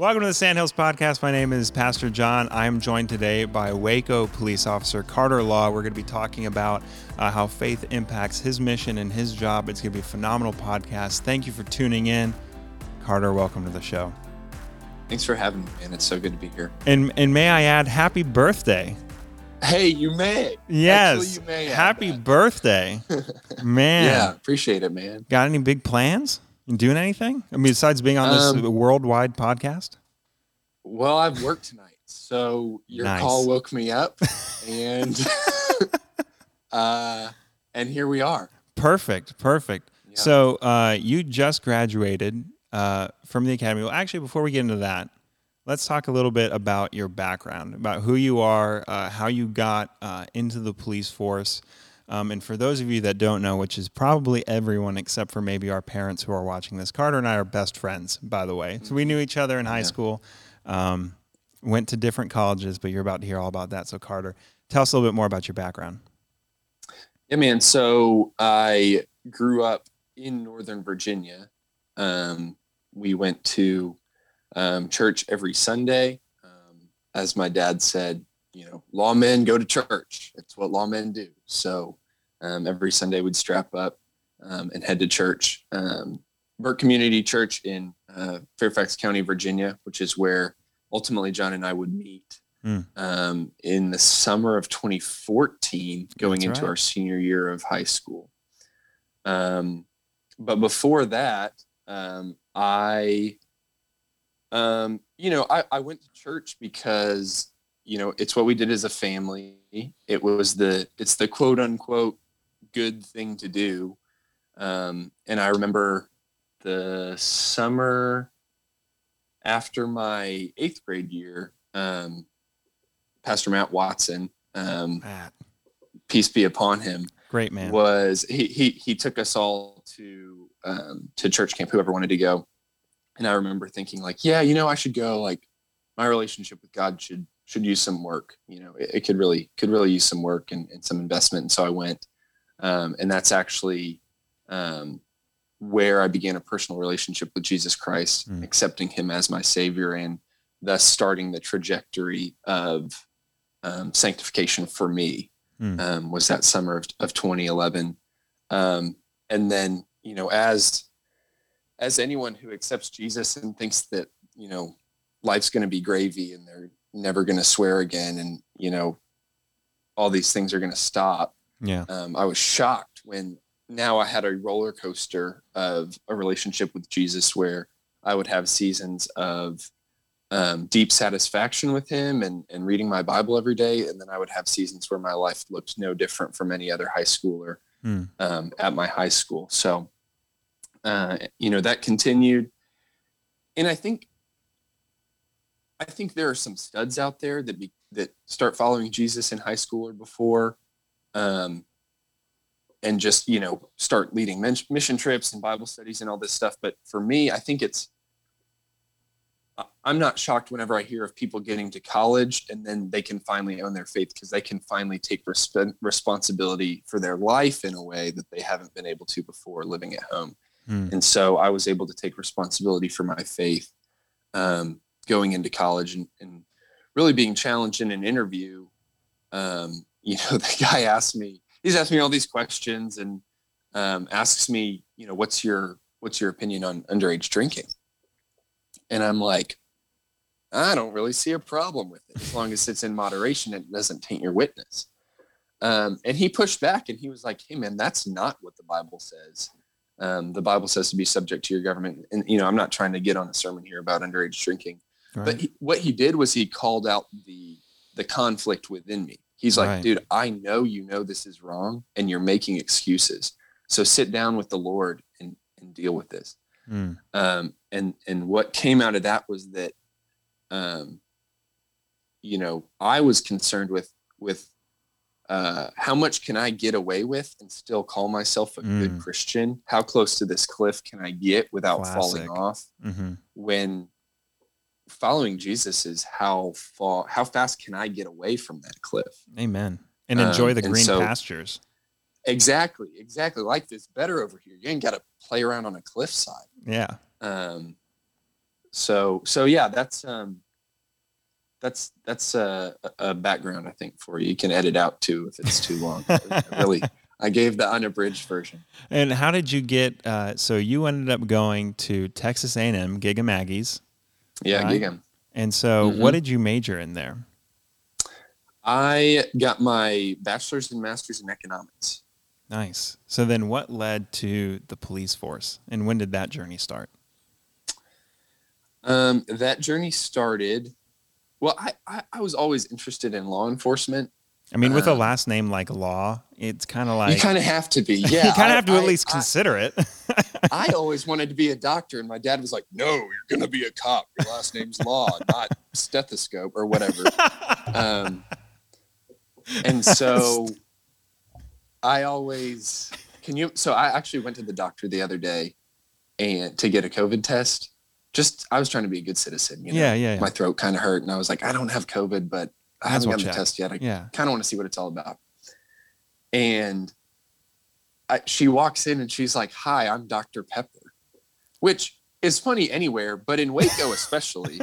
Welcome to the Sandhills Podcast. My name is Pastor John. I am joined today by Waco Police Officer Carter Law. We're going to be talking about uh, how faith impacts his mission and his job. It's going to be a phenomenal podcast. Thank you for tuning in. Carter, welcome to the show. Thanks for having me, man. It's so good to be here. And and may I add, happy birthday. Hey, you may. Yes. Actually, you may happy birthday. man. Yeah, appreciate it, man. Got any big plans? You doing anything? I mean, besides being on this Um, worldwide podcast? Well, I've worked tonight, so your Nice. call woke me up, and uh, and here we are. Perfect. Perfect. Yeah. So uh, you just graduated uh, from the academy. Well, actually, before we get into that, let's talk a little bit about your background, about who you are, uh, how you got uh, into the police force. Um, and for those of you that don't know, which is probably everyone except for maybe our parents who are watching this, Carter and I are best friends, by the way. So we knew each other in high Yeah. school, um, went to different colleges, but you're about to hear all about that. So, Carter, tell us a little bit more about your background. Yeah, man. So I grew up in Northern Virginia. Um, we went to um, church every Sunday. Um, as my dad said, you know, lawmen go to church. It's what lawmen do. So um, every Sunday we'd strap up um, and head to church. Um, Burke Community Church in uh, Fairfax County, Virginia, which is where ultimately John and I would meet um, in the summer of 2014, going That's into right. our senior year of high school. Um, but before that, um, I, um, you know, I, I went to church because, you know, it's what we did as a family. It was the, it's the quote unquote good thing to do. Um, and I remember the summer after my eighth grade year, um, Pastor Matt Watson, um, Matt, peace be upon him, great man. was he he he took us all to um to church camp whoever wanted to go and i remember thinking like yeah you know i should go like my relationship with god should should use some work you know it, it could really could really use some work and, and some investment and so i went um and that's actually um where i began a personal relationship with jesus christ Mm. accepting him as my savior and thus starting the trajectory of um, sanctification for me Mm. um, was that summer of, of 2011 um, and then you know as as anyone who accepts jesus and thinks that you know life's going to be gravy and they're never going to swear again and you know all these things are going to stop Yeah. um, i was shocked when now i had a roller coaster of a relationship with jesus where i would have seasons of um, deep satisfaction with him and, and reading my bible every day and then i would have seasons where my life looked no different from any other high schooler Hmm. um, at my high school so uh, you know that continued and i think i think there are some studs out there that be that start following jesus in high school or before um, and just you know start leading men- mission trips and bible studies and all this stuff but for me i think it's i'm not shocked whenever i hear of people getting to college and then they can finally own their faith because they can finally take resp- responsibility for their life in a way that they haven't been able to before living at home Hmm. and so i was able to take responsibility for my faith um, going into college and, and really being challenged in an interview um, you know the guy asked me he's asked me all these questions and um, asks me you know what's your what's your opinion on underage drinking? And i'm like i don't really see a problem with it as long as it's in moderation and it doesn't taint your witness. Um, and he pushed back and he was like hey man that's not what the bible says. Um, the bible says to be subject to your government. And you know i'm not trying to get on a sermon here about underage drinking Right. but he, what he did was he called out the the conflict within me he's like Right. dude i know you know this is wrong and you're making excuses so sit down with the lord and and deal with this Hmm. um and and what came out of that was that um you know i was concerned with with uh how much can i get away with and still call myself a good Mm. christian how close to this cliff can i get without falling off Mm-hmm. when following Jesus is how far, how fast can I get away from that cliff? Amen. And Um, enjoy the and green so- pastures. Exactly, exactly. Like this better over here. You ain't got to play around on a cliffside. Yeah. Um, so so yeah, that's um that's that's a, a background I think for you. You can edit out too if it's too long. Really, I gave the unabridged version. And how did you get? Uh, so you ended up going to Texas A&M, Gig 'em Aggies. Yeah, Right. And so, Mhm. what did you major in there? I got my bachelor's and master's in economics. Nice. So then, what led to the police force, and when did that journey start? Um, that journey started. Well, I, I I was always interested in law enforcement. I mean, with a Um, last name like Law, it's kind of like you kind of have to be. Yeah, you kind of have to at least I- consider it. I always wanted to be a doctor, and my dad was like, "No, you're gonna be a cop. Your last name's Law, not stethoscope or whatever." Um, and so, I always can you. So I actually went to the doctor the other day, and to get a COVID test. Just I was trying to be a good citizen. You know? yeah, yeah, yeah. My throat kind of hurt, and I was like, I don't have COVID, but I haven't gotten the test yet. I yeah. kind of want to see what it's all about. And I, she walks in and she's like, "Hi, I'm Dr. Pepper," which is funny anywhere, but in Waco especially.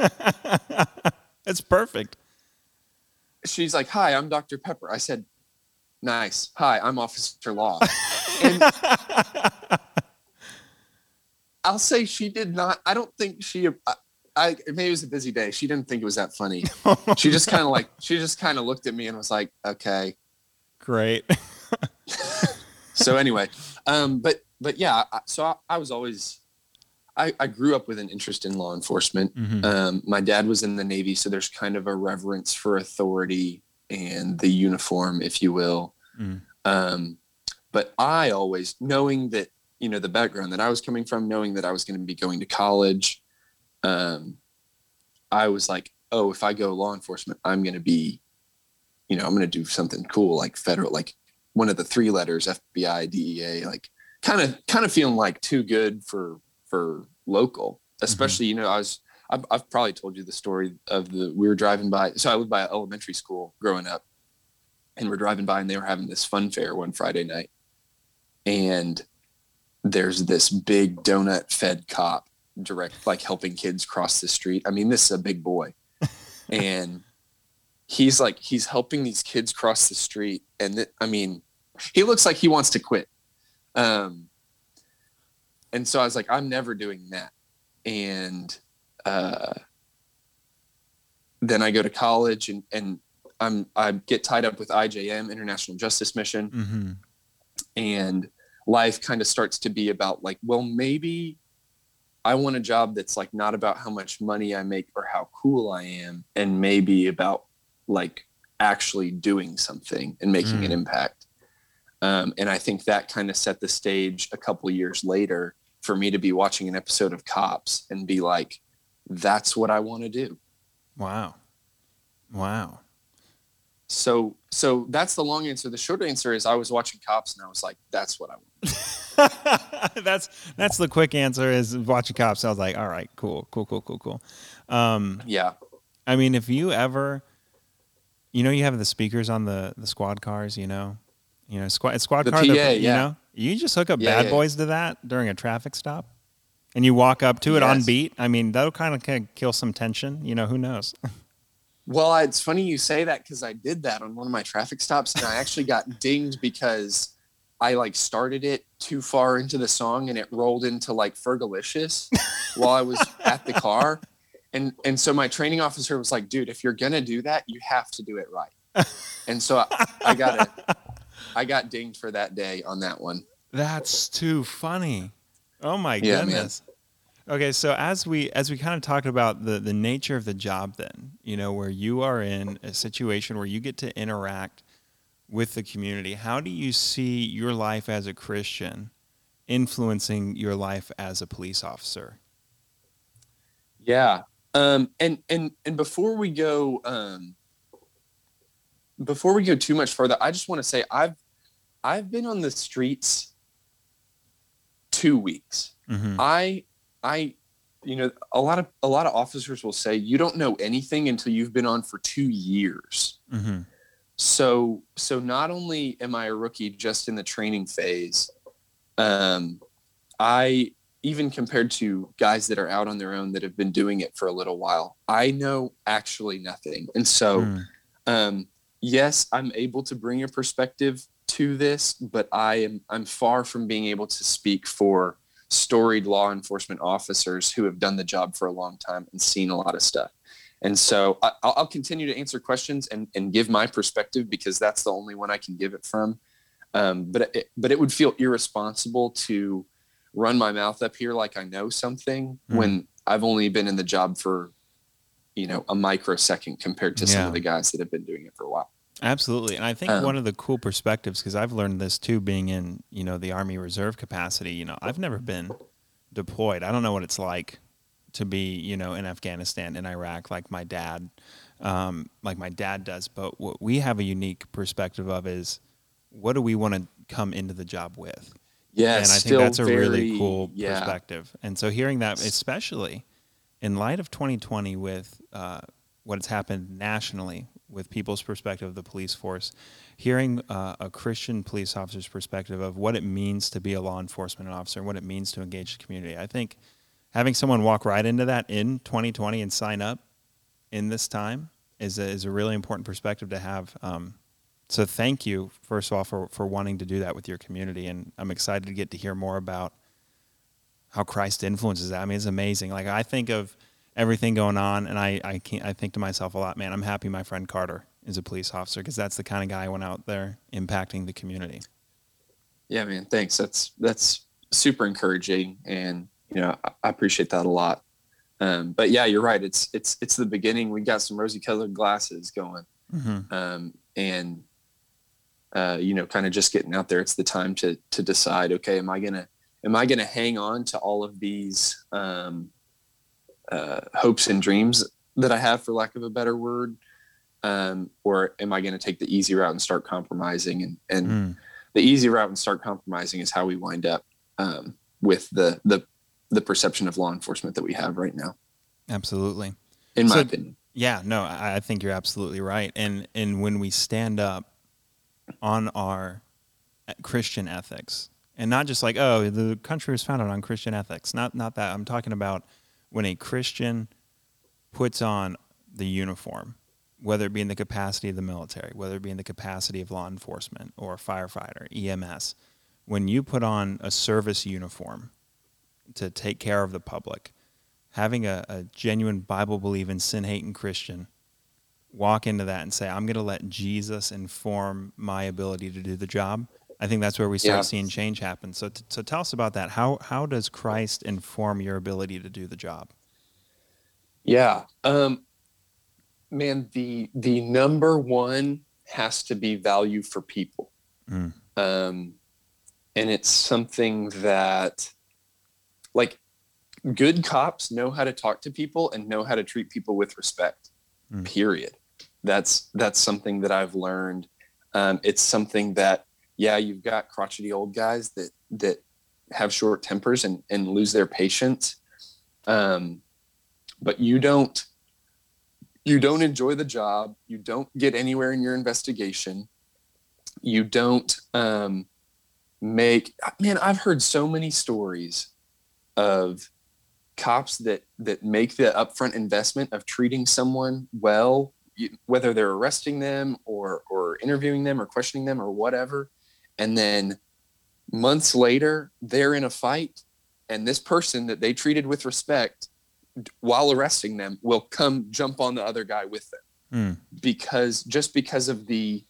That's perfect. she's like, "Hi, I'm Dr. Pepper." I said, "Nice. Hi, I'm Officer Law." And I'll say she did not. I don't think she. I, maybe it was a busy day. She didn't think it was that funny. She just kind of like she just kind of looked at me and was like, "Okay." Great. so anyway um but but yeah so i, I was always I, I grew up with an interest in law enforcement Mhm. um my dad was in the navy so there's kind of a reverence for authority and the uniform if you will Mm. um but i always knowing that you know the background that i was coming from knowing that i was going to be going to college um i was like oh if i go law enforcement i'm going to be you know i'm going to do something cool like federal like one of the three letters FBI DEA like kind of kind of feeling like too good for for local. Especially you know I was I've, I've probably told you the story of the we were driving by so I lived by an elementary school growing up and we're driving by and they were having this fun fair one Friday night and there's this big donut fed cop direct like helping kids cross the street. I mean this is a big boy. And he's like he's helping these kids cross the street. And th- i mean he looks like he wants to quit. Um and so i was like i'm never doing that. And uh then i go to college and and i'm i get tied up with ijm international justice mission. Hmm and life kind of starts to be about like well maybe i want a job that's like not about how much money i make or how cool i am and maybe about like actually doing something and making an Mm. impact um, and i think that kind of set the stage a couple years later for me to be watching an episode of cops and be like that's what i want to do Wow. Wow. So so that's the long answer the short answer is i was watching cops and i was like that's what i want that's that's the quick answer is watching cops. I was like, all right, cool, cool, cool, cool, cool. Um, yeah I mean, if you ever, you know, you have the speakers on the the squad cars, you know, you know, squad squad The car, PA, they're- you yeah. know, you just hook up Yeah, bad yeah. boys to that during a traffic stop, and you walk up to it on beat. I mean, that'll kind of kind of kill some tension. You know, who knows? Well, it's funny you say that because I did that on one of my traffic stops, and I actually got dinged because I like started it too far into the song, and it rolled into like Fergalicious while I was at the car, and and so my training officer was like, "Dude, if you're gonna do that, you have to do it right." And so I, I got it. I got dinged for that day on that one. That's too funny. Oh my Yeah, man. Okay, so as we as we kind of talked about the the nature of the job then, you know, where you are in a situation where you get to interact with the community, how do you see your life as a Christian influencing your life as a police officer? Yeah. Um, and and and before we go, um, before we go too much further, I just want to say I've I've been on the streets two weeks. hmm I I you know a lot of a lot of officers will say you don't know anything until you've been on for two years. hmm So so not only am I a rookie just in the training phase, um, I even compared to guys that are out on their own that have been doing it for a little while, I know actually nothing. And so, mm. um, yes, I'm able to bring a perspective to this, but I am I'm far from being able to speak for storied law enforcement officers who have done the job for a long time and seen a lot of stuff. And so I, will continue to answer questions and, and give my perspective because that's the only one I can give it from. Um, but it, but it would feel irresponsible to run my mouth up here like I know something mm. when I've only been in the job for you know a microsecond compared to yeah. some of the guys that have been doing it for a while. Absolutely. And I think um, one of the cool perspectives, because I've learned this too, being in, you know, the Army Reserve capacity, you know, I've never been deployed. I don't know what it's like to be, you know, in Afghanistan, in Iraq, like my dad, um, like my dad does. But what we have a unique perspective of is what do we want to come into the job with? Yeah. And I think that's a very, really cool yeah. perspective. And so hearing that, especially in light of 2020 with uh, what has happened nationally with people's perspective of the police force, hearing uh, a Christian police officer's perspective of what it means to be a law enforcement officer and what it means to engage the community. I think having someone walk right into that in 2020 and sign up in this time is a, is a really important perspective to have. Um, so thank you, first of all, for, for wanting to do that with your community. And I'm excited to get to hear more about how Christ influences that. I mean, it's amazing. Like I think of – everything going on, and I I can't I think to myself a lot, man. I'm happy my friend Carter is a police officer because that's the kind of guy I went out there impacting the community. Yeah, man. Thanks. That's that's super encouraging, and you know I, appreciate that a lot. Um, but yeah, you're right. It's it's it's the beginning. We got some rosy colored glasses going, mm-hmm. um, and uh, you know, kind of just getting out there. It's the time to to decide. Okay, am I gonna am I gonna hang on to all of these um, uh, hopes and dreams that I have, for lack of a better word, um, or am I going to take the easy route and start compromising? And and mm. the easy route and start compromising is how we wind up um, with the the the perception of law enforcement that we have right now. Absolutely, in so, my opinion. Yeah, no, I think you're absolutely right. And and when we stand up on our Christian ethics, and not just like oh the country was founded on Christian ethics, not not that. I'm talking about when a Christian puts on the uniform, whether it be in the capacity of the military, whether it be in the capacity of law enforcement or firefighter, EMS, when you put on a service uniform to take care of the public, having a, a genuine Bible believing, sin hating Christian walk into that and say, I'm going to let Jesus inform my ability to do the job. I think that's where we start yeah. seeing change happen. So, t- so tell us about that. How how does Christ inform your ability to do the job? Yeah, um, man, the the number one has to be value for people, mm. um, and it's something that, like, good cops know how to talk to people and know how to treat people with respect. Mm. Period. That's that's something that I've learned. Um, it's something that yeah, you've got crotchety old guys that that have short tempers and, and lose their patience. Um, but you don't you don't enjoy the job. You don't get anywhere in your investigation. You don't um, make man. I've heard so many stories of cops that that make the upfront investment of treating someone well, whether they're arresting them or or interviewing them or questioning them or whatever, and then months later they're in a fight and this person that they treated with respect while arresting them will come jump on the other guy with them mm. because just because of the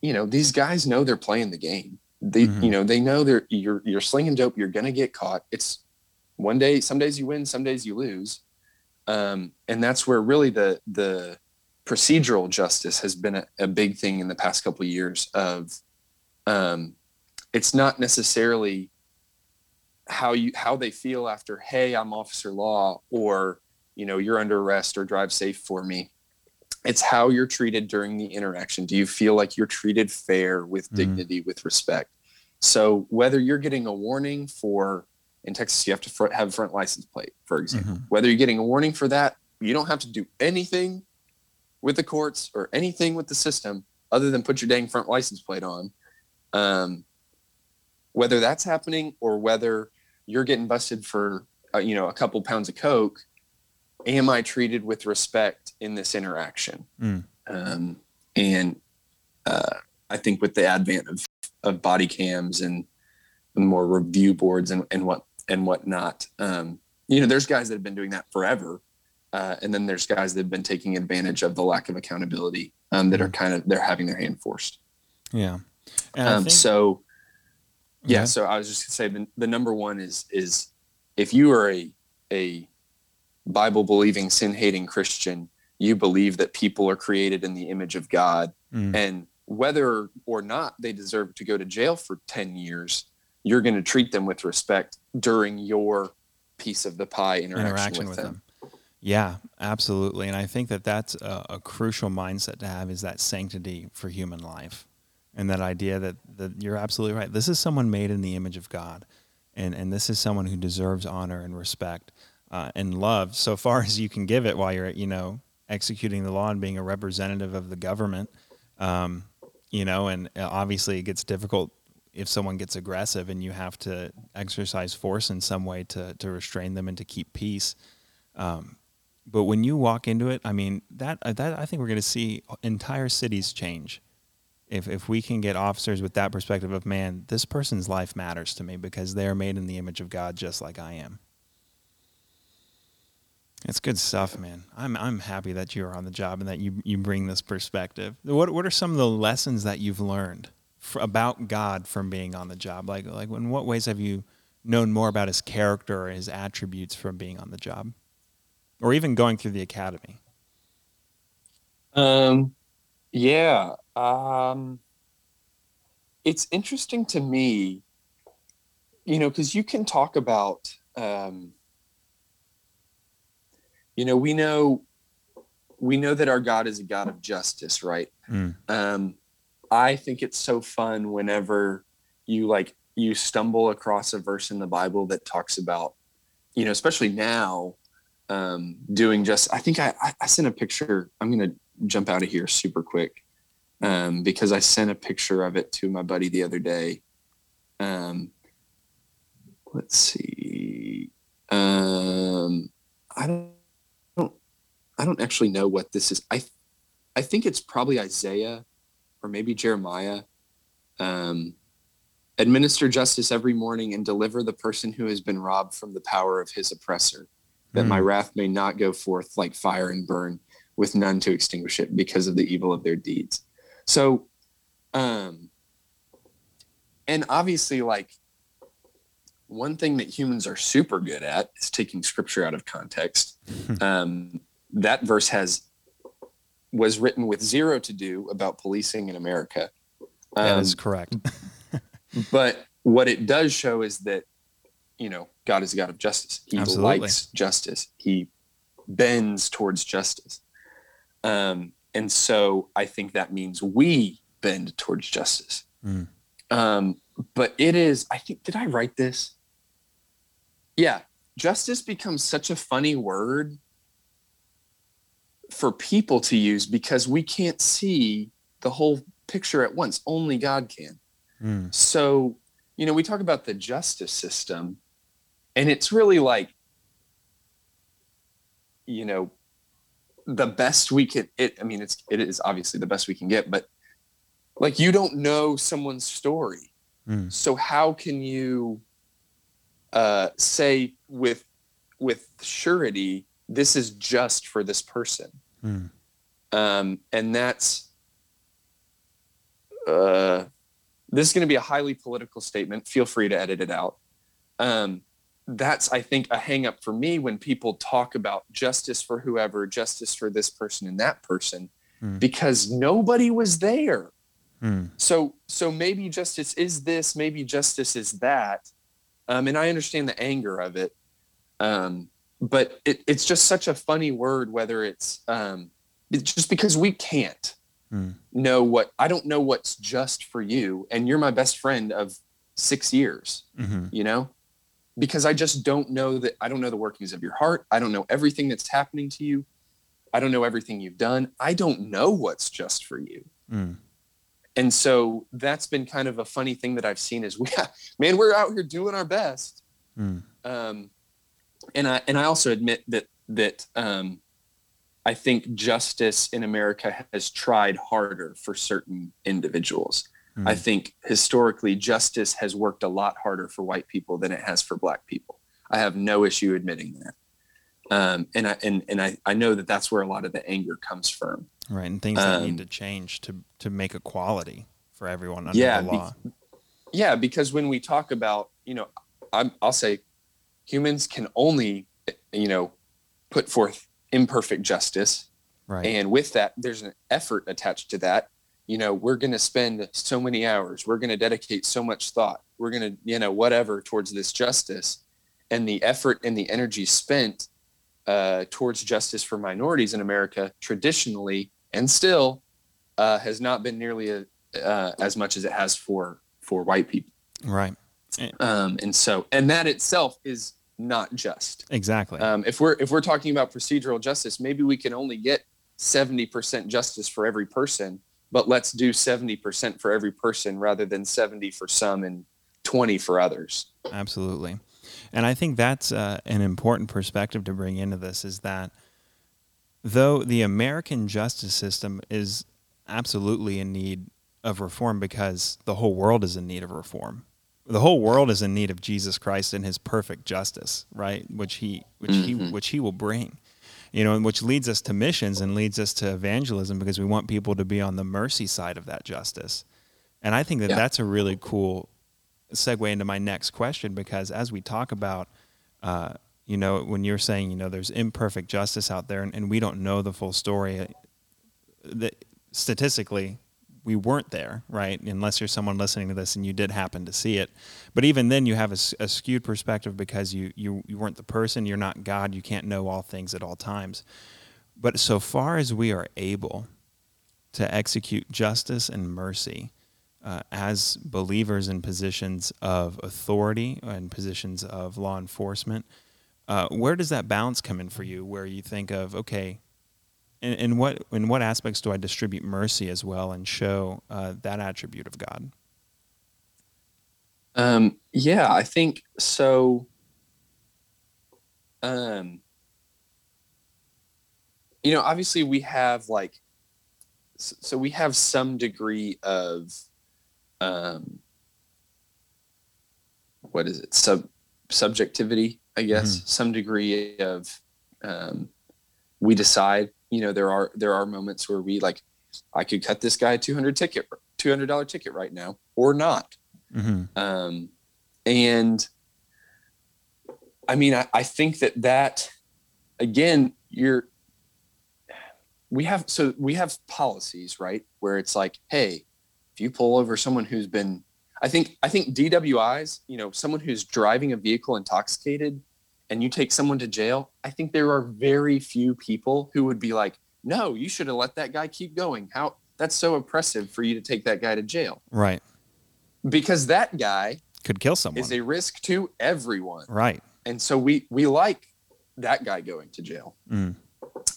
you know these guys know they're playing the game they mm-hmm. you know they know they're you're you're slinging dope you're gonna get caught it's one day some days you win some days you lose um, and that's where really the the procedural justice has been a, a big thing in the past couple of years of um, it's not necessarily how you how they feel after hey i'm officer law or you know you're under arrest or drive safe for me it's how you're treated during the interaction do you feel like you're treated fair with mm-hmm. dignity with respect so whether you're getting a warning for in texas you have to front, have a front license plate for example mm-hmm. whether you're getting a warning for that you don't have to do anything with the courts or anything with the system other than put your dang front license plate on um, whether that's happening or whether you're getting busted for uh, you know a couple pounds of coke am i treated with respect in this interaction Mm. um, and uh, i think with the advent of, of body cams and more review boards and, and what and whatnot um, you know there's guys that have been doing that forever uh, and then there's guys that have been taking advantage of the lack of accountability um, that are kind of they're having their hand forced Yeah. Um, think- so yeah, Okay. so I was just gonna say the, the number one is is if you are a a Bible believing sin hating Christian, you believe that people are created in the image of God, Mm. and whether or not they deserve to go to jail for ten years, you're going to treat them with respect during your piece of the pie interaction, interaction with, with them. them. Yeah, absolutely. And I think that that's a, a crucial mindset to have is that sanctity for human life. And that idea that, that you're absolutely right. This is someone made in the image of God. And, and this is someone who deserves honor and respect uh, and love so far as you can give it while you're, you know, executing the law and being a representative of the government. Um, you know, and uh, obviously it gets difficult if someone gets aggressive and you have to exercise force in some way to, to restrain them and to keep peace. Um, but when you walk into it, I mean that uh, that I think we're going to see entire cities change. If if we can get officers with that perspective of man, this person's life matters to me because they are made in the image of God, just like I am. It's good stuff, man. I'm I'm happy that you're on the job and that you you bring this perspective. What what are some of the lessons that you've learned f about God from being on the job? Like like in what ways have you known more about His character or His attributes from being on the job, or even going through the academy? Um, yeah. Um, it's interesting to me, you know, because you can talk about, um, you know, we know, we know that our God is a God of justice, right? Mm. Um, I think it's so fun whenever you like you stumble across a verse in the Bible that talks about, you know, especially now, um, doing just. I think I I, I sent a picture. I'm gonna jump out of here super quick um, because I sent a picture of it to my buddy the other day. Um, let's see. Um, I don't, don't, I don't actually know what this is. I, I think it's probably Isaiah or maybe Jeremiah. Um, administer justice every morning and deliver the person who has been robbed from the power of his oppressor, that my wrath may not go forth like fire and burn with none to extinguish it because of the evil of their deeds. So, um, and obviously, like one thing that humans are super good at is taking scripture out of context. um, that verse has was written with zero to do about policing in America. that Um, is correct. but what it does show is that you know god is a god of justice he Absolutely. likes justice he bends towards justice um, and so i think that means we bend towards justice Mm. um, but it is i think did i write this yeah justice becomes such a funny word for people to use because we can't see the whole picture at once only god can Mm. so, you know, we talk about the justice system, and it's really like, you know, the best we can. It, I mean, it's it is obviously the best we can get, but like you don't know someone's story, Mm. so how can you uh, say with with surety this is just for this person? Mm. um, and that's uh, this is going to be a highly political statement. Feel free to edit it out. Um, that's, I think, a hangup for me when people talk about justice for whoever, justice for this person and that person, Hmm. because nobody was there. Mm. So, so maybe justice is this, maybe justice is that, um, and I understand the anger of it, um, but it, it's just such a funny word. Whether it's um, it's just because we can't Mm. know what I don't know what's just for you, and you're my best friend of six years. hmm You know, because I just don't know that I don't know the workings of your heart. I don't know everything that's happening to you. I don't know everything you've done. I don't know what's just for you Mm. and so that's been kind of a funny thing that I've seen is we, man, we're out here doing our best, Mm. Um, and I and I also admit that that um, I think justice in America has tried harder for certain individuals. Mm. I think historically justice has worked a lot harder for white people than it has for black people. I have no issue admitting that. Um, and I and, and I, I know that that's where a lot of the anger comes from. Right, and things that um, need to change to to make equality for everyone under yeah, the law. Be, yeah, because when we talk about, you know, i I'll say humans can only, you know, put forth imperfect justice. Right. And with that, there's an effort attached to that. You know, we're going to spend so many hours, we're going to dedicate so much thought, we're going to, you know, whatever towards this justice. And the effort and the energy spent uh, towards justice for minorities in America traditionally and still uh, has not been nearly a, uh, as much as it has for for white people. Right. Um, and so, and that itself is not just. Exactly. Um, if we're if we're talking about procedural justice, maybe we can only get seventy percent justice for every person, but let's do seventy percent for every person rather than seventy for some and twenty for others. Absolutely, and I think that's uh, an important perspective to bring into this is that though the American justice system is absolutely in need of reform because the whole world is in need of reform the whole world is in need of Jesus Christ and his perfect justice, right? Which he which mm-hmm. he which he will bring. You know, and which leads us to missions and leads us to evangelism because we want people to be on the mercy side of that justice. And I think that yeah. that's a really cool segue into my next question because as we talk about uh, you know, when you're saying, you know, there's imperfect justice out there and, and we don't know the full story, uh, that statistically, we weren't there, right? Unless you're someone listening to this and you did happen to see it. But even then, you have a, a, skewed perspective because you, you, you weren't the person, you're not God, you can't know all things at all times. But so far as we are able to execute justice and mercy uh, as believers in positions of authority and positions of law enforcement, uh, where does that balance come in for you where you think of, okay, in, in what in what aspects do I distribute mercy as well and show uh, that attribute of God? Um, yeah, I think so. Um, you know, obviously we have like, so we have some degree of, um, what is it? Sub subjectivity, I guess. Mm-hmm. Some degree of, um, we decide you know there are there are moments where we like i could cut this guy a 200 ticket 200 dollar ticket right now or not mm-hmm. um, and i mean I, I think that that again you're we have so we have policies right where it's like hey if you pull over someone who's been i think i think dwis you know someone who's driving a vehicle intoxicated and you take someone to jail, I think there are very few people who would be like, no, you should have let that guy keep going. How that's so oppressive for you to take that guy to jail. Right. Because that guy could kill someone. Is a risk to everyone. Right. And so we we like that guy going to jail. Mm.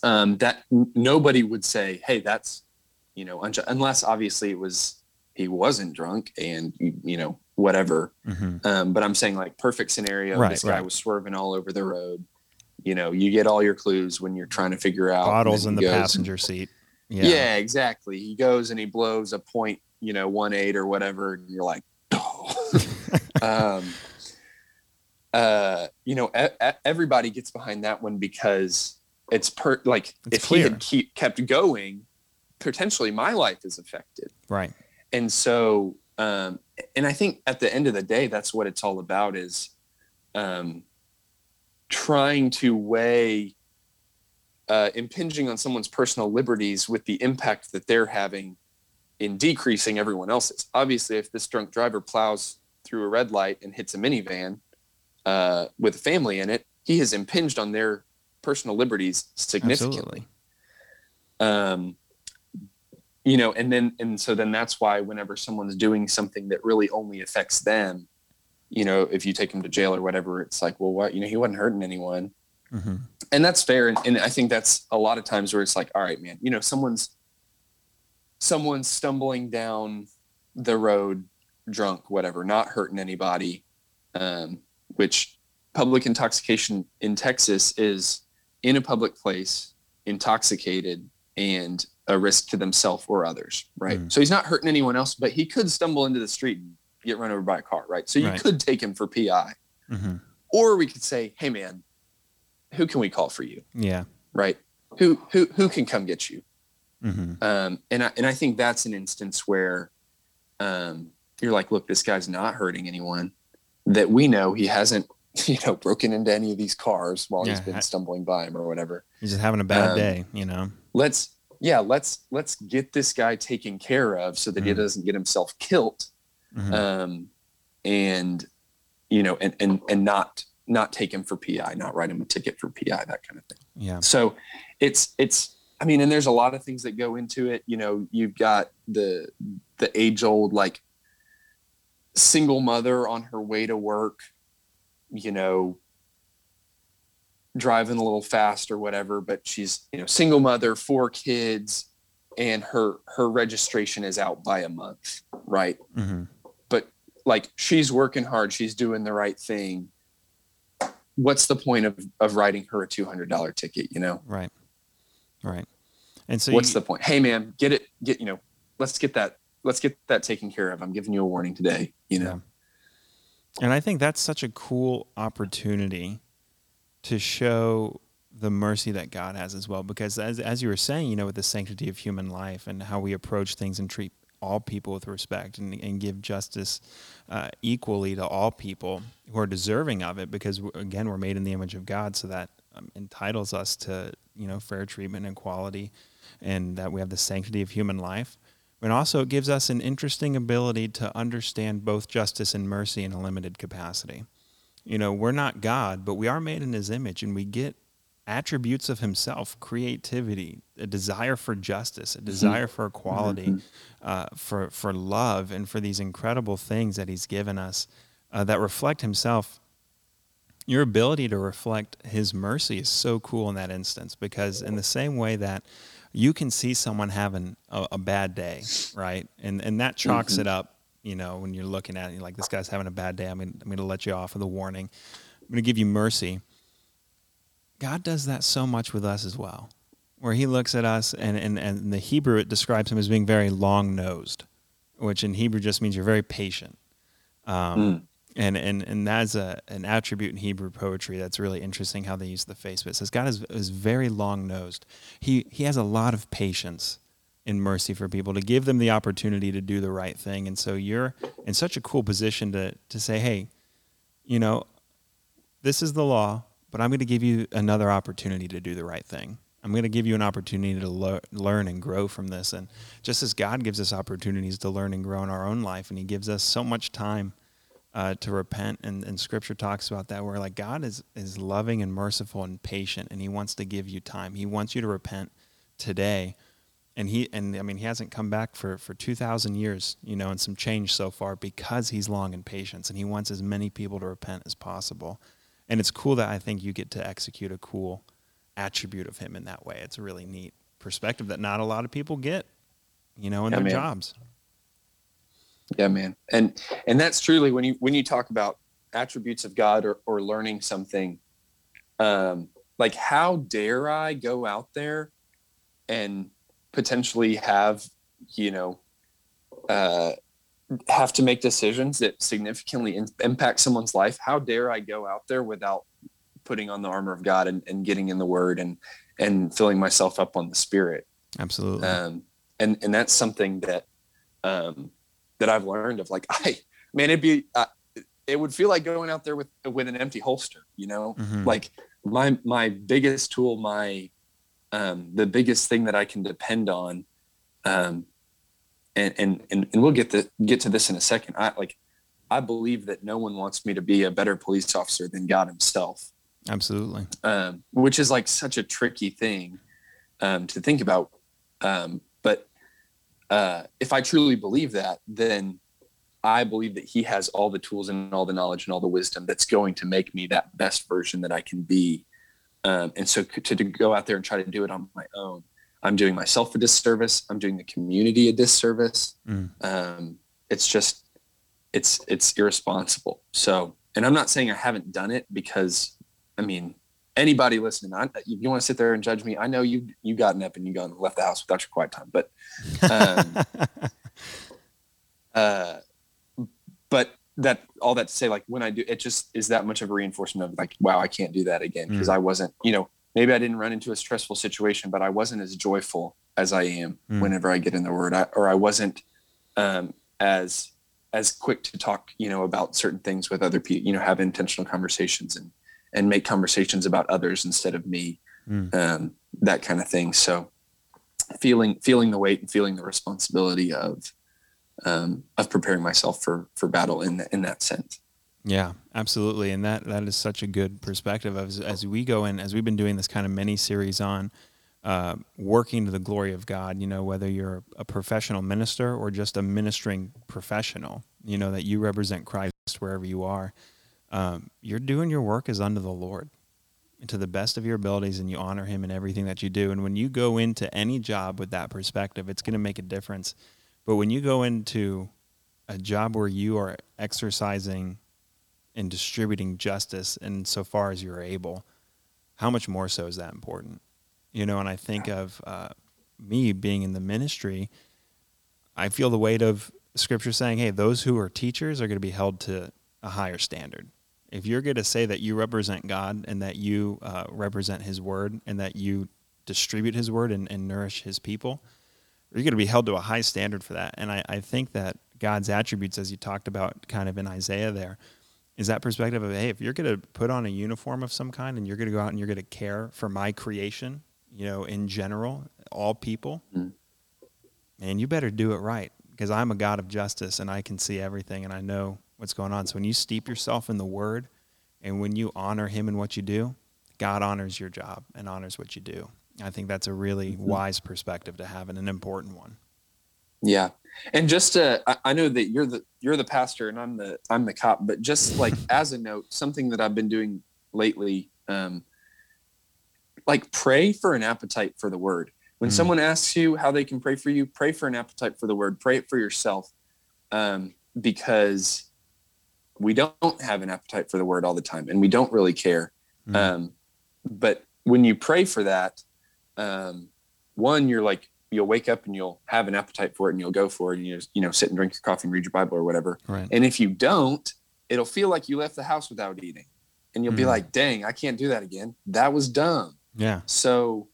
Um, that nobody would say, hey, that's you know, unless obviously it was he wasn't drunk and you know whatever. Mm-hmm. Um, but I'm saying like perfect scenario. Right, this guy right. was swerving all over the road. You know, you get all your clues when you're trying to figure out bottles in the passenger seat. Yeah. yeah, exactly. He goes and he blows a point, you know, one eight or whatever, and you're like, oh. um, uh, you know, everybody gets behind that one because it's per like it's if clear. he had keep, kept going, potentially my life is affected. Right. And so um, and I think at the end of the day, that's what it's all about is um, trying to weigh uh, impinging on someone's personal liberties with the impact that they're having in decreasing everyone else's. Obviously, if this drunk driver plows through a red light and hits a minivan uh, with a family in it, he has impinged on their personal liberties significantly. Um, you know and then and so then that's why whenever someone's doing something that really only affects them you know if you take them to jail or whatever it's like well what you know he wasn't hurting anyone mm-hmm. and that's fair and, and i think that's a lot of times where it's like all right man you know someone's someone's stumbling down the road drunk whatever not hurting anybody um, which public intoxication in Texas is in a public place, intoxicated, and a risk to themselves or others, right? Mm. So he's not hurting anyone else, but he could stumble into the street and get run over by a car, right? So you Right. could take him for PI. hmm Or we could say, hey man, who can we call for you? Yeah. Right? Who who who can come get you? hmm Um, and I and I think that's an instance where um, you're like, look, this guy's not hurting anyone. That we know he hasn't, you know, broken into any of these cars while he's been I- stumbling by him or whatever. He's just having a bad Um, day, you know. Let's yeah, let's let's get this guy taken care of so that he Mhm. doesn't get himself killed. Mhm. Um, and you know, and and and not not take him for PI, not write him a ticket for PI, that kind of thing. yeah. so it's it's i mean and there's a lot of things that go into it you know you've got the the age old like single mother on her way to work you know driving a little fast or whatever but she's you know single mother four kids and her her registration is out by a month right? Hmm like she's working hard she's doing the right thing. What's the point of of writing her a $200 ticket you know? Right. Right. And so what's you, the point? Hey man get it get you know let's get that let's get that taken care of. I'm giving you a warning today you know? And I think that's such a cool opportunity to show the mercy that God has as well. Because as, as you were saying, you know, with the sanctity of human life and how we approach things and treat all people with respect and, and give justice uh, equally to all people who are deserving of it. Because again, we're made in the image of God, so that um, entitles us to you know fair treatment and equality, and that we have the sanctity of human life. And also, it gives us an interesting ability to understand both justice and mercy in a limited capacity. You know, we're not God, but we are made in His image, and we get attributes of Himself creativity, a desire for justice, a desire for equality, Mhm. uh, for, for love, and for these incredible things that He's given us uh, that reflect Himself. Your ability to reflect His mercy is so cool in that instance because, in the same way that you can see someone having a, a bad day, right? And and that chalks Mhm. it up, you know, when you're looking at it, you're like, this guy's having a bad day. I'm gonna, I'm gonna let you off with a warning. I'm gonna give you mercy. God does that so much with us as well, where He looks at us, and and and in the Hebrew it describes Him as being very long nosed, which in Hebrew just means you're very patient. Um, Mm. and and and that's a an attribute in Hebrew poetry that's really interesting how they use the face. But it says God is is very long nosed. He he has a lot of patience in mercy for people to give them the opportunity to do the right thing. And so you're in such a cool position to to say, hey, you know, this is the law, but I'm going to give you another opportunity to do the right thing. I'm going to give you an opportunity to lear- learn and grow from this. And just as God gives us opportunities to learn and grow in our own life, and He gives us so much time uh, to repent, and, and Scripture talks about that, where like God is is loving and merciful and patient, and He wants to give you time. He wants you to repent today, and He and I mean He hasn't come back for for two thousand years, you know, and some change so far because He's long in patience, and He wants as many people to repent as possible. And it's cool that I think you get to execute a cool attribute of Him in that way. It's a really neat perspective that not a lot of people get, you know, in Yeah, their man. jobs. yeah man and and that's truly when you when you talk about attributes of god or, or learning something um like how dare i go out there and potentially have you know uh have to make decisions that significantly in, impact someone's life how dare i go out there without putting on the armor of god and, and getting in the word and and filling myself up on the spirit Absolutely. um, and and that's something that um, that I've learned of like I man it'd be uh, it would feel like going out there with with an empty holster you know Mhm. like my my biggest tool my um, the biggest thing that I can depend on um, and, and and and we'll get the get to this in a second I like I believe that no one wants me to be a better police officer than God himself Absolutely. um, which is like such a tricky thing um, to think about. Um, but uh, if I truly believe that, then I believe that he has all the tools and all the knowledge and all the wisdom that's going to make me that best version that I can be. Um, and so to, to go out there and try to do it on my own, I'm doing myself a disservice. I'm doing the community a disservice. Mm. Um, it's just, it's, it's irresponsible. So and I'm not saying I haven't done it because, I mean, anybody listening, I, you want to sit there and judge me. I know you you gotten up and you gone left the house without your quiet time, but um, uh, but that all that to say, like when I do, it just is that much of a reinforcement of like, wow, I can't do that again because mm. I wasn't, you know, maybe I didn't run into a stressful situation, but I wasn't as joyful as I am mm. whenever I get in the Word, I, or I wasn't um, as as quick to talk, you know, about certain things with other people, you know, have intentional conversations and and make conversations about others instead of me, mm. um, that kind of thing. So feeling feeling the weight and feeling the responsibility of um, of preparing myself for for battle in the, in that sense. Yeah, absolutely, and that that is such a good perspective as as we go in as we've been doing this kind of mini series on uh, working to the glory of God. You know, whether you're a professional minister or just a ministering professional, you know that you represent Christ wherever you are. Um, you're doing your work as unto the Lord to the best of your abilities and you honor him in everything that you do. And when you go into any job with that perspective, it's going to make a difference. But when you go into a job where you are exercising and distributing justice and so far as you're able, how much more so is that important? You know, and I think of uh, me being in the ministry, I feel the weight of scripture saying, hey, those who are teachers are going to be held to a higher standard. If you're going to say that you represent God and that you uh, represent His word and that you distribute His word and, and nourish His people, you're going to be held to a high standard for that. And I, I think that God's attributes, as you talked about kind of in Isaiah there, is that perspective of, hey, if you're going to put on a uniform of some kind and you're going to go out and you're going to care for my creation, you know, in general, all people, mm. man, you better do it right because I'm a God of justice and I can see everything and I know what's going on. So when you steep yourself in the word and when you honor him in what you do, God honors your job and honors what you do. I think that's a really mm-hmm. wise perspective to have and an important one. Yeah. And just to, I know that you're the you're the pastor and I'm the I'm the cop, but just like as a note, something that I've been doing lately, um, like pray for an appetite for the word. When mm. someone asks you how they can pray for you, pray for an appetite for the word. Pray it for yourself, um, because we don't have an appetite for the word all the time, and we don't really care. Mm. Um, but when you pray for that, um, one, you're like you'll wake up and you'll have an appetite for it and you'll go for it and you just, you know sit and drink your coffee and read your Bible or whatever. Right. And if you don't, it'll feel like you left the house without eating, and you'll mm. be like, "Dang, I can't do that again. That was dumb." Yeah. So,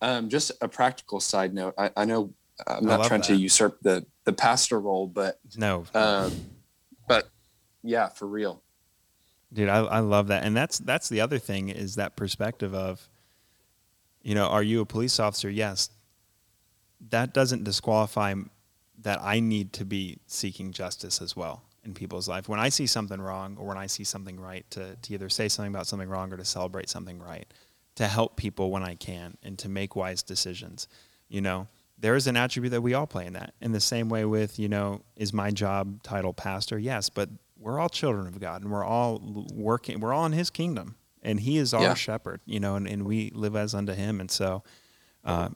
um, just a practical side note. I, I know I'm not trying that. to usurp the the pastor role, but no. Um, but yeah, for real. Dude, I, I love that, and that's that's the other thing is that perspective of you know, are you a police officer? Yes. That doesn't disqualify that I need to be seeking justice as well in people's life. When I see something wrong or when I see something right, to, to either say something about something wrong or to celebrate something right, to help people when I can and to make wise decisions. You know, there is an attribute that we all play in that. In the same way with, you know, is my job title pastor? Yes, but we're all children of God and we're all working, we're all in his kingdom and he is our yeah. shepherd, you know, and, and we live as unto him. And so, uh,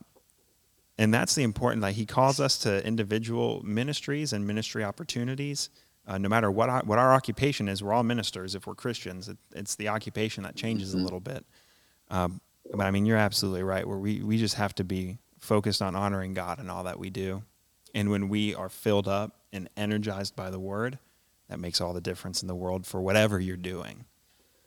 and that's the important, like he calls us to individual ministries and ministry opportunities. Uh, no matter what our, what our occupation is, we're all ministers. If we're Christians, it, it's the occupation that changes mm-hmm. a little bit. Um, but I mean, you're absolutely right. Where we we just have to be focused on honoring God in all that we do, and when we are filled up and energized by the Word, that makes all the difference in the world for whatever you're doing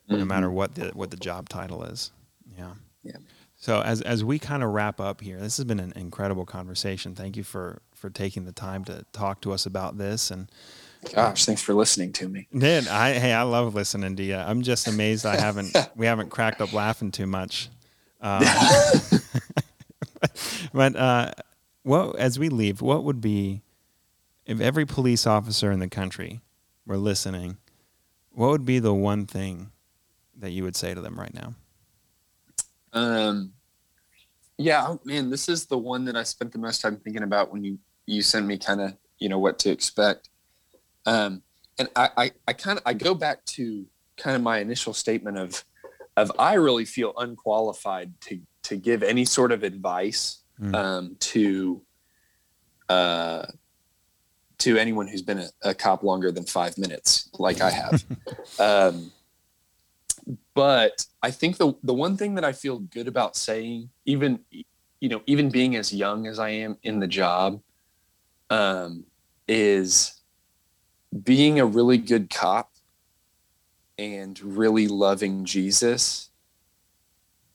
mm-hmm. no matter what the what the job title is. Yeah. Yeah. So as as we kind of wrap up here, this has been an incredible conversation. Thank you for for taking the time to talk to us about this and. Gosh, thanks for listening to me. Did I? Hey, I love listening to you. I'm just amazed I haven't we haven't cracked up laughing too much. Um, but uh, what as we leave, what would be if every police officer in the country were listening? What would be the one thing that you would say to them right now? Um, yeah, oh, man, this is the one that I spent the most time thinking about when you you send me kind of you know what to expect. Um, and I I, I kind of I go back to kind of my initial statement of of I really feel unqualified to to give any sort of advice mm. um, to uh, to anyone who's been a, a cop longer than five minutes, like I have. um, but I think the the one thing that I feel good about saying, even you know, even being as young as I am in the job, um, is being a really good cop and really loving Jesus.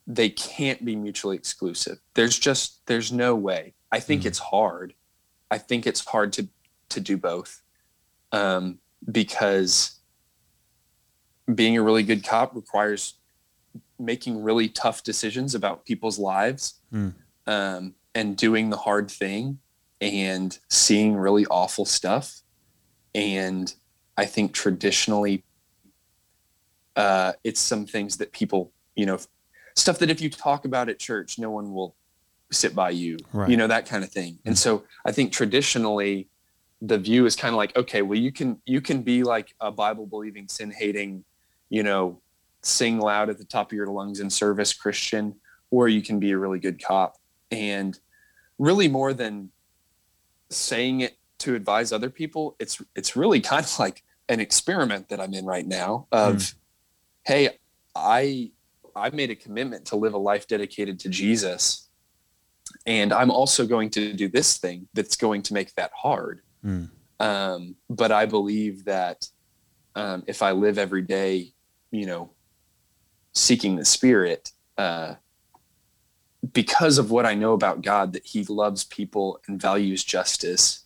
They can't be mutually exclusive. There's just there's no way. I think mm-hmm. it's hard. I think it's hard to to do both um, because being a really good cop requires making really tough decisions about people's lives mm. um, and doing the hard thing and seeing really awful stuff. And I think traditionally, uh, it's some things that people, you know, stuff that if you talk about at church, no one will sit by you, right. you know, that kind of thing. And so I think traditionally, the view is kind of like, okay, well, you can you can be like a Bible believing, sin hating, you know, sing loud at the top of your lungs in service Christian, or you can be a really good cop. And really more than saying it to advise other people, it's it's really kind of like an experiment that I'm in right now of mm. hey, I I've made a commitment to live a life dedicated to Jesus. And I'm also going to do this thing that's going to make that hard. Mm. Um, but I believe that um, if I live every day, you know, seeking the Spirit, uh, because of what I know about God, that He loves people and values justice,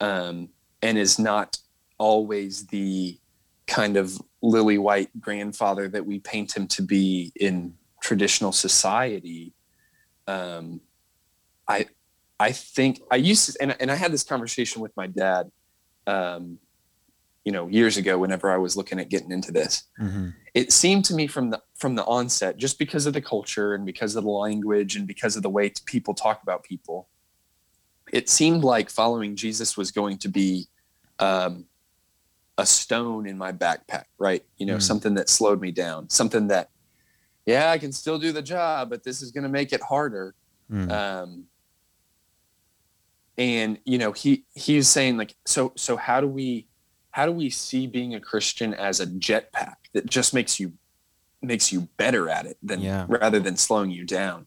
um, and is not always the kind of lily white grandfather that we paint him to be in traditional society. Um, I I think I used to, and, and I had this conversation with my dad, um, you know, years ago, whenever I was looking at getting into this, mm-hmm. it seemed to me from the, from the onset, just because of the culture and because of the language and because of the way people talk about people, it seemed like following Jesus was going to be, um, a stone in my backpack, right? You know, mm. something that slowed me down, something that, yeah, I can still do the job, but this is going to make it harder. Mm. Um, and you know he he's saying like so so how do we how do we see being a christian as a jetpack that just makes you makes you better at it than yeah. rather than slowing you down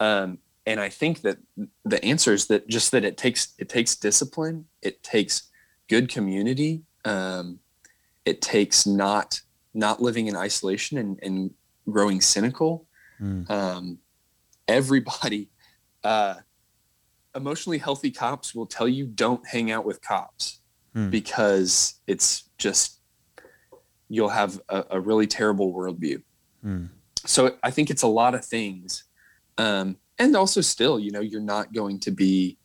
um, and i think that the answer is that just that it takes it takes discipline it takes good community um, it takes not not living in isolation and, and growing cynical mm. um, everybody uh, emotionally healthy cops will tell you don't hang out with cops hmm. because it's just you'll have a, a really terrible worldview. Hmm. So I think it's a lot of things, um, and also still, you know, you're not going to be,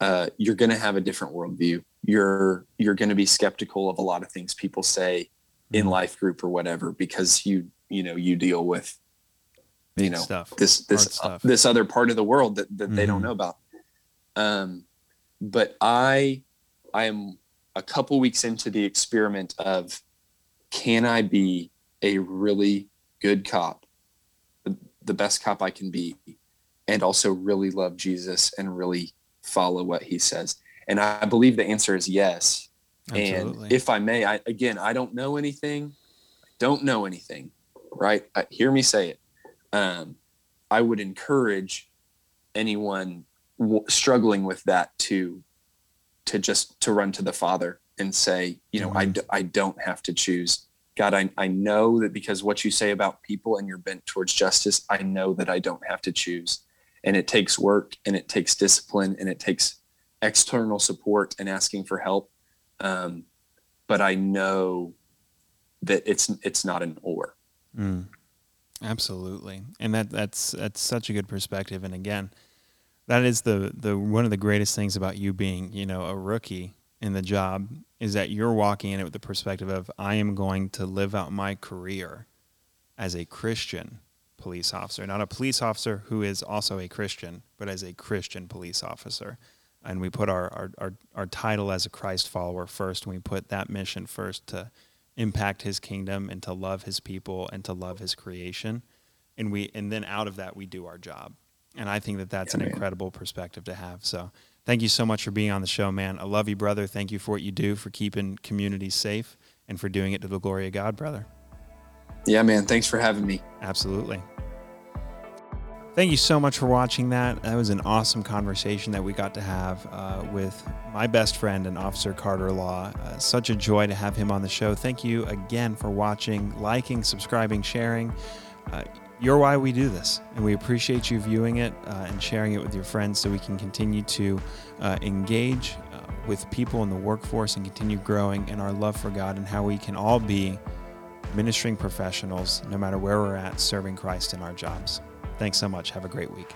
uh, you're going to have a different worldview. You're you're going to be skeptical of a lot of things people say in hmm. life group or whatever because you you know you deal with you know stuff. this this uh, this other part of the world that, that mm-hmm. they don't mm-hmm. know about um, but I, I am a couple weeks into the experiment of can I be a really good cop, the, best cop I can be, and also really love Jesus and really follow what he says? And I believe the answer is yes. Absolutely. And if I may, I again, I don't know anything. I don't know anything, right? I, hear me say it. Um, I would encourage anyone w- struggling with that to to just to run to the father and say you know mm-hmm. I, d- I don't have to choose. God I, I know that because what you say about people and you're bent towards justice i know that i don't have to choose. And it takes work and it takes discipline and it takes external support and asking for help. Um, but i know that it's it's not an or. Mm, absolutely. And that that's that's such a good perspective. And again that is the the one of the greatest things about you being you know a rookie in the job is that you're walking in it with the perspective of I am going to live out my career as a Christian police officer, not a police officer who is also a Christian, but as a Christian police officer. And we put our, our, our, our title as a Christ follower first, and we put that mission first to impact his kingdom and to love his people and to love his creation. And we and then out of that we do our job. And I think that that's yeah, an man. incredible perspective to have. So Thank you so much for being on the show, man. I love you, brother. Thank you for what you do for keeping communities safe and for doing it to the glory of God, brother. Yeah, man. Thanks for having me. Absolutely. Thank you so much for watching that. That was an awesome conversation that we got to have uh, with my best friend and Officer Carter Law. Uh, such a joy to have him on the show. Thank you again for watching, liking, subscribing, sharing. Uh, you're why we do this, and we appreciate you viewing it uh, and sharing it with your friends so we can continue to uh, engage uh, with people in the workforce and continue growing in our love for God and how we can all be ministering professionals, no matter where we're at, serving Christ in our jobs. Thanks so much. Have a great week.